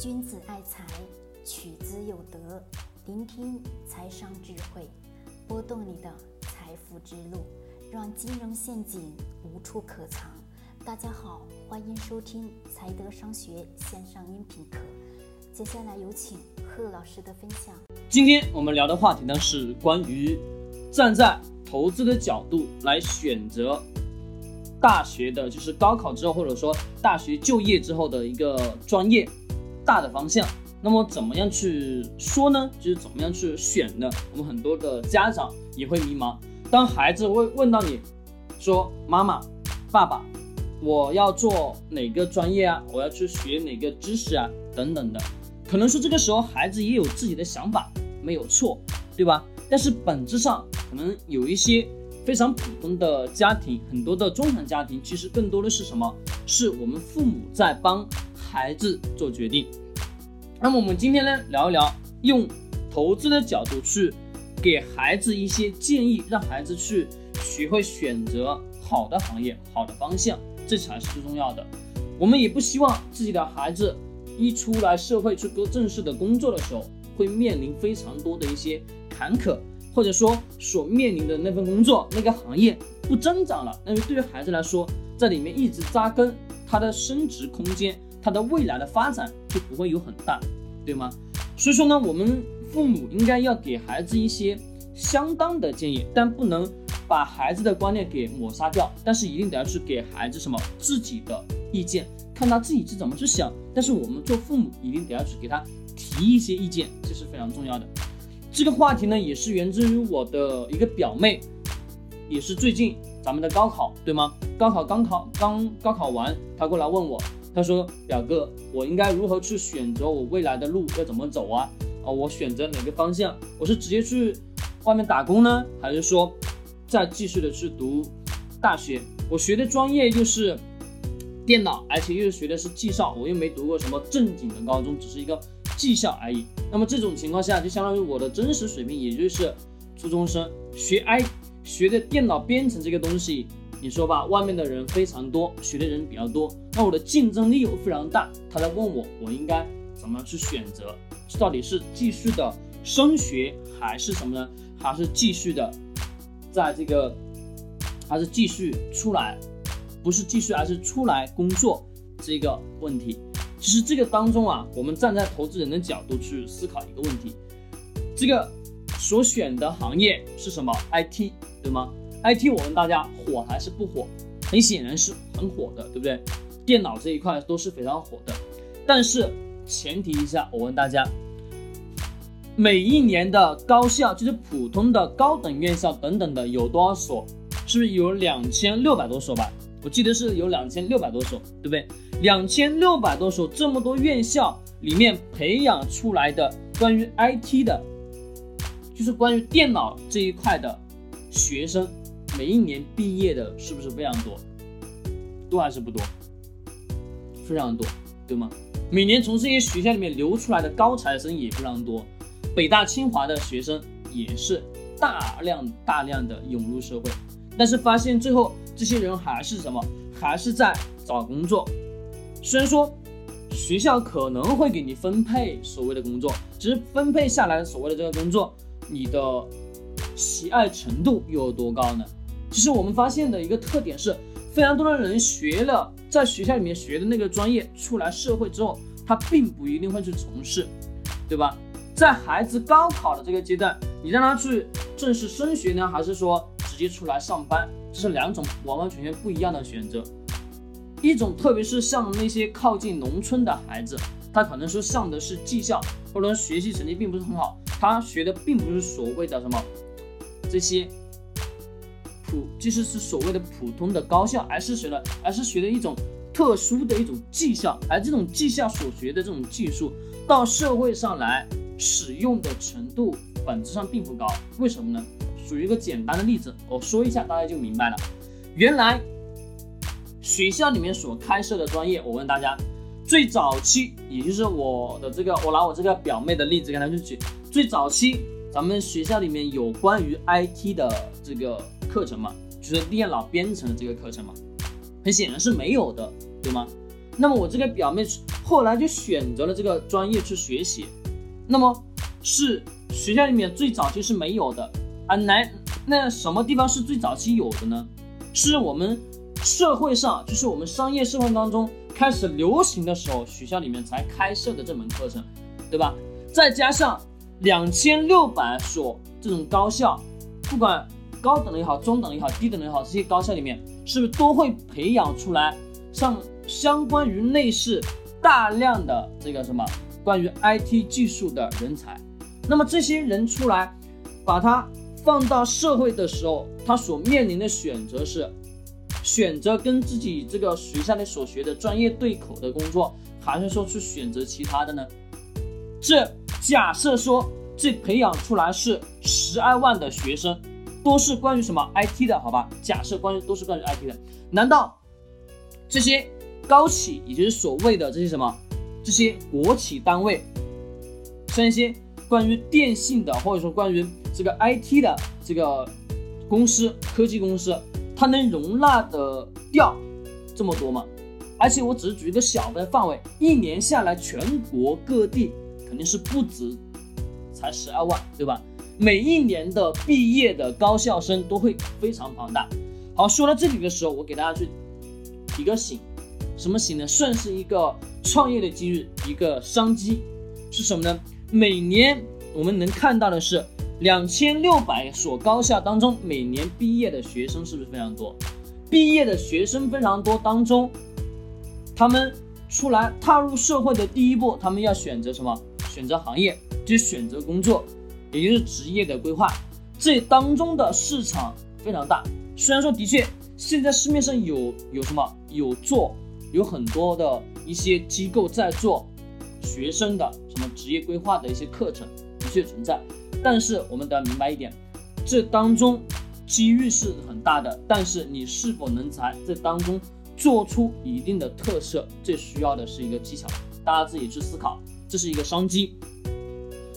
君子爱财，取之有德。聆听财商智慧，拨动你的财富之路，让金融陷阱无处可藏。大家好，欢迎收听财德商学线上音频课。接下来有请贺老师的分享。今天我们聊的话题呢是关于站在投资的角度来选择大学的，就是高考之后或者说大学就业之后的一个专业。大的方向，那么怎么样去说呢？就是怎么样去选呢？我们很多的家长也会迷茫。当孩子问问到你，说妈妈、爸爸，我要做哪个专业啊？我要去学哪个知识啊？等等的，可能说这个时候孩子也有自己的想法，没有错，对吧？但是本质上可能有一些非常普通的家庭，很多的中产家庭，其实更多的是什么？是我们父母在帮。孩子做决定，那么我们今天呢聊一聊，用投资的角度去给孩子一些建议，让孩子去学会选择好的行业、好的方向，这才是最重要的。我们也不希望自己的孩子一出来社会去做正式的工作的时候，会面临非常多的一些坎坷，或者说所面临的那份工作、那个行业不增长了，那么对于孩子来说，在里面一直扎根，他的升值空间。他的未来的发展就不会有很大，对吗？所以说呢，我们父母应该要给孩子一些相当的建议，但不能把孩子的观念给抹杀掉。但是一定得要去给孩子什么自己的意见，看他自己是怎么去想。但是我们做父母一定得要去给他提一些意见，这是非常重要的。这个话题呢，也是源自于我的一个表妹，也是最近咱们的高考，对吗？高考刚考刚高考完，她过来问我。他说：“表哥，我应该如何去选择我未来的路要怎么走啊？啊，我选择哪个方向？我是直接去外面打工呢，还是说再继续的去读大学？我学的专业又是电脑，而且又是学的是技校，我又没读过什么正经的高中，只是一个技校而已。那么这种情况下，就相当于我的真实水平也就是初中生，学 I 学的电脑编程这个东西。”你说吧，外面的人非常多，学的人比较多，那我的竞争力又非常大。他在问我，我应该怎么去选择？到底是继续的升学，还是什么呢？还是继续的在这个，还是继续出来？不是继续，而是出来工作这个问题。其实这个当中啊，我们站在投资人的角度去思考一个问题：这个所选的行业是什么？IT，对吗？IT，我问大家火还是不火？很显然是很火的，对不对？电脑这一块都是非常火的。但是前提一下，我问大家，每一年的高校，就是普通的高等院校等等的，有多少所？是不是有两千六百多所吧？我记得是有两千六百多所，对不对？两千六百多所，这么多院校里面培养出来的关于 IT 的，就是关于电脑这一块的学生。每一年毕业的是不是非常多？多还是不多？非常多，对吗？每年从这些学校里面流出来的高材生也非常多，北大清华的学生也是大量大量的涌入社会，但是发现最后这些人还是什么？还是在找工作。虽然说学校可能会给你分配所谓的工作，只是分配下来的所谓的这个工作，你的喜爱程度又有多高呢？其实我们发现的一个特点是，非常多的人学了在学校里面学的那个专业，出来社会之后，他并不一定会去从事，对吧？在孩子高考的这个阶段，你让他去正式升学呢，还是说直接出来上班？这是两种完完全全不一样的选择。一种，特别是像那些靠近农村的孩子，他可能说上的是技校，或者学习成绩并不是很好，他学的并不是所谓的什么这些。其实是所谓的普通的高校，而是学的，而是学的一种特殊的一种技校，而这种技校所学的这种技术，到社会上来使用的程度本质上并不高。为什么呢？属于一个简单的例子，我说一下，大家就明白了。原来学校里面所开设的专业，我问大家，最早期，也就是我的这个，我拿我这个表妹的例子跟他去举，最早期咱们学校里面有关于 IT 的这个。课程嘛，就是电脑编程的这个课程嘛，很显然是没有的，对吗？那么我这个表妹后来就选择了这个专业去学习，那么是学校里面最早期是没有的啊，来那什么地方是最早期有的呢？是我们社会上，就是我们商业社会当中开始流行的时候，学校里面才开设的这门课程，对吧？再加上两千六百所这种高校，不管高等的也好，中等的也好，低等的也好，这些高校里面是不是都会培养出来像相关于内饰大量的这个什么关于 IT 技术的人才？那么这些人出来，把它放到社会的时候，他所面临的选择是：选择跟自己这个学校里所学的专业对口的工作，还是说去选择其他的呢？这假设说这培养出来是十二万的学生，都是关于什么 IT 的，好吧？假设关于都是关于 IT 的，难道这些高企，也就是所谓的这些什么这些国企单位，像一些？关于电信的，或者说关于这个 IT 的这个公司、科技公司，它能容纳的掉这么多吗？而且我只是举一个小的范围，一年下来，全国各地肯定是不止才十二万，对吧？每一年的毕业的高校生都会非常庞大。好，说到这里的时候，我给大家去提个醒，什么醒呢？算是一个创业的机遇，一个商机，是什么呢？每年我们能看到的是两千六百所高校当中，每年毕业的学生是不是非常多？毕业的学生非常多当中，他们出来踏入社会的第一步，他们要选择什么？选择行业，就选择工作，也就是职业的规划。这当中的市场非常大。虽然说的确现在市面上有有什么有做，有很多的一些机构在做。学生的什么职业规划的一些课程的确存在，但是我们得要明白一点，这当中机遇是很大的，但是你是否能在这当中做出一定的特色，这需要的是一个技巧，大家自己去思考，这是一个商机。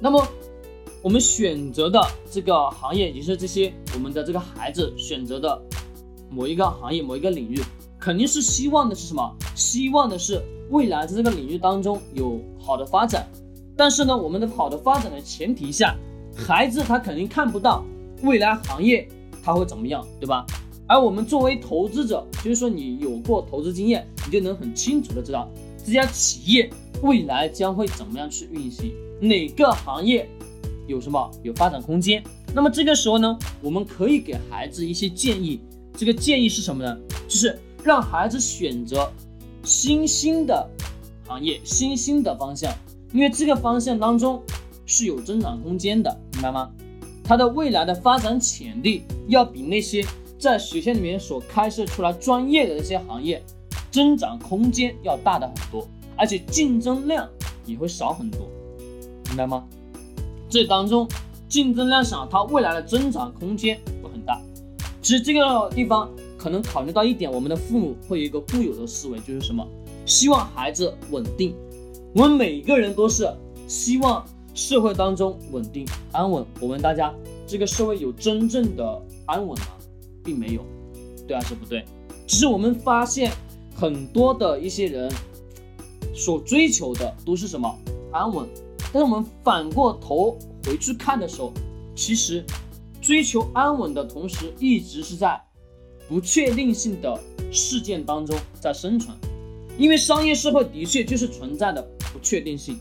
那么我们选择的这个行业，也是这些我们的这个孩子选择的某一个行业、某一个领域，肯定是希望的是什么？希望的是。未来在这个领域当中有好的发展，但是呢，我们的好的发展的前提下，孩子他肯定看不到未来行业他会怎么样，对吧？而我们作为投资者，就是说你有过投资经验，你就能很清楚的知道这家企业未来将会怎么样去运行，哪个行业有什么有发展空间。那么这个时候呢，我们可以给孩子一些建议，这个建议是什么呢？就是让孩子选择。新兴的行业，新兴的方向，因为这个方向当中是有增长空间的，明白吗？它的未来的发展潜力要比那些在学校里面所开设出来专业的那些行业增长空间要大的很多，而且竞争量也会少很多，明白吗？这当中竞争量少，它未来的增长空间会很大。其实这个地方。可能考虑到一点，我们的父母会有一个固有的思维，就是什么？希望孩子稳定。我们每个人都是希望社会当中稳定安稳。我问大家，这个社会有真正的安稳吗？并没有，对还是不对？只是我们发现很多的一些人所追求的都是什么安稳，但是我们反过头回去看的时候，其实追求安稳的同时，一直是在。不确定性的事件当中在生存，因为商业社会的确就是存在的不确定性，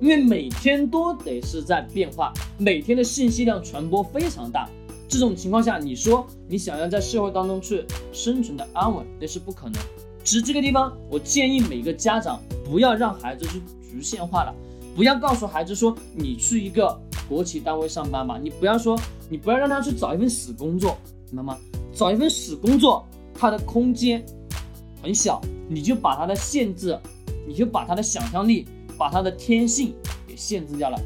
因为每天都得是在变化，每天的信息量传播非常大，这种情况下，你说你想要在社会当中去生存的安稳，那是不可能。只是这个地方，我建议每个家长不要让孩子去局限化了，不要告诉孩子说你去一个国企单位上班吧，你不要说你不要让他去找一份死工作，明白吗？找一份死工作，它的空间很小，你就把他的限制，你就把他的想象力，把他的天性给限制掉了。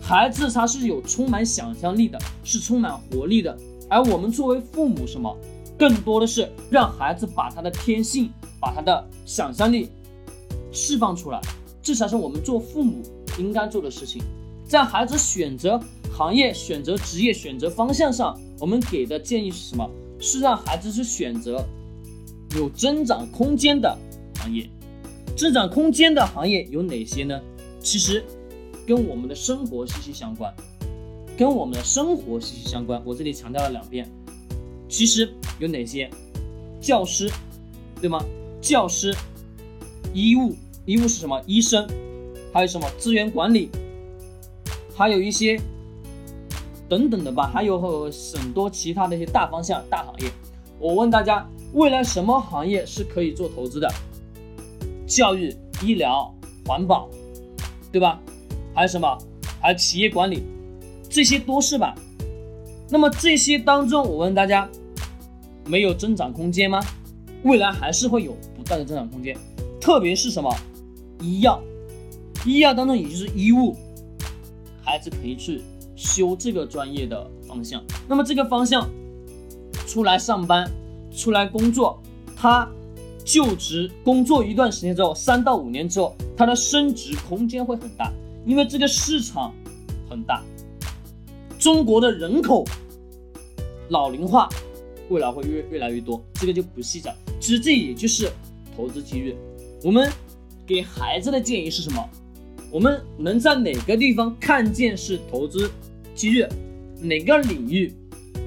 孩子他是有充满想象力的，是充满活力的。而我们作为父母，什么，更多的是让孩子把他的天性，把他的想象力释放出来，这才是我们做父母应该做的事情。在孩子选择行业、选择职业、选择方向上，我们给的建议是什么？是让孩子去选择有增长空间的行业，增长空间的行业有哪些呢？其实跟我们的生活息息相关，跟我们的生活息息相关。我这里强调了两遍，其实有哪些？教师，对吗？教师，医务，医务是什么？医生，还有什么？资源管理，还有一些等等的吧，还有很多其他的一些大方向、大行业。我问大家，未来什么行业是可以做投资的？教育、医疗、环保，对吧？还有什么？还有企业管理，这些都是吧？那么这些当中，我问大家，没有增长空间吗？未来还是会有大的增长空间，特别是什么？医药，医药当中也就是医务，孩子可以去修这个专业的方向。那么这个方向出来上班，出来工作，他。就职工作一段时间之后，三到五年之后，他的升值空间会很大，因为这个市场很大。中国的人口老龄化，未来会越越来越多，这个就不细讲。其实这也就是投资机遇。我们给孩子的建议是什么？我们能在哪个地方看见是投资机遇？哪个领域？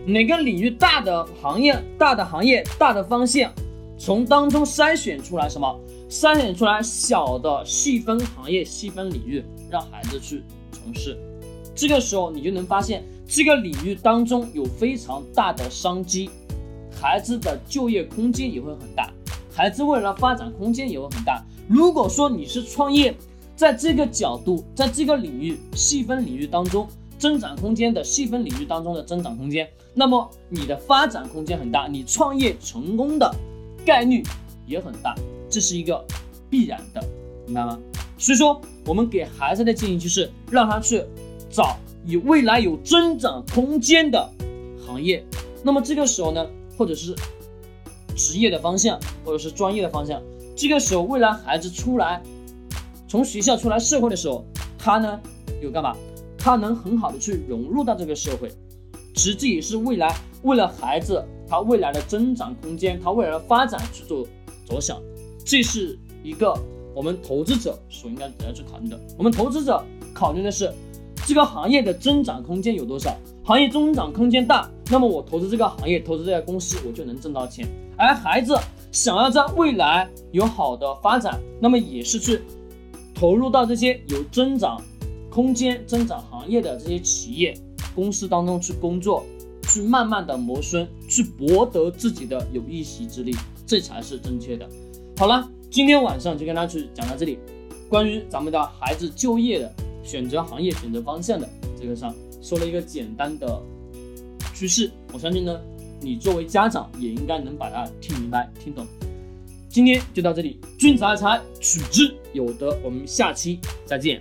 哪个领域大的行业？大的行业，大的方向？从当中筛选出来什么？筛选出来小的细分行业、细分领域，让孩子去从事。这个时候你就能发现，这个领域当中有非常大的商机，孩子的就业空间也会很大，孩子未来发展空间也会很大。如果说你是创业，在这个角度，在这个领域细分领域当中，增长空间的细分领域当中的增长空间，那么你的发展空间很大，你创业成功的。概率也很大，这是一个必然的，明白吗？所以说，我们给孩子的建议就是让他去找有未来有增长空间的行业。那么这个时候呢，或者是职业的方向，或者是专业的方向，这个时候未来孩子出来，从学校出来社会的时候，他呢有干嘛？他能很好的去融入到这个社会。实际也是未来为了孩子。他未来的增长空间，他未来的发展去做着想，这是一个我们投资者所应该要去考虑的。我们投资者考虑的是这个行业的增长空间有多少，行业增长空间大，那么我投资这个行业，投资这家公司，我就能挣到钱。而孩子想要在未来有好的发展，那么也是去投入到这些有增长空间、增长行业的这些企业公司当中去工作。去慢慢的磨孙，去博得自己的有一席之地，这才是正确的。好了，今天晚上就跟大家去讲到这里，关于咱们的孩子就业的选择行业、选择方向的这个上，说了一个简单的趋势。我相信呢，你作为家长也应该能把它听明白、听懂。今天就到这里，君子爱财，取之有德。我们下期再见。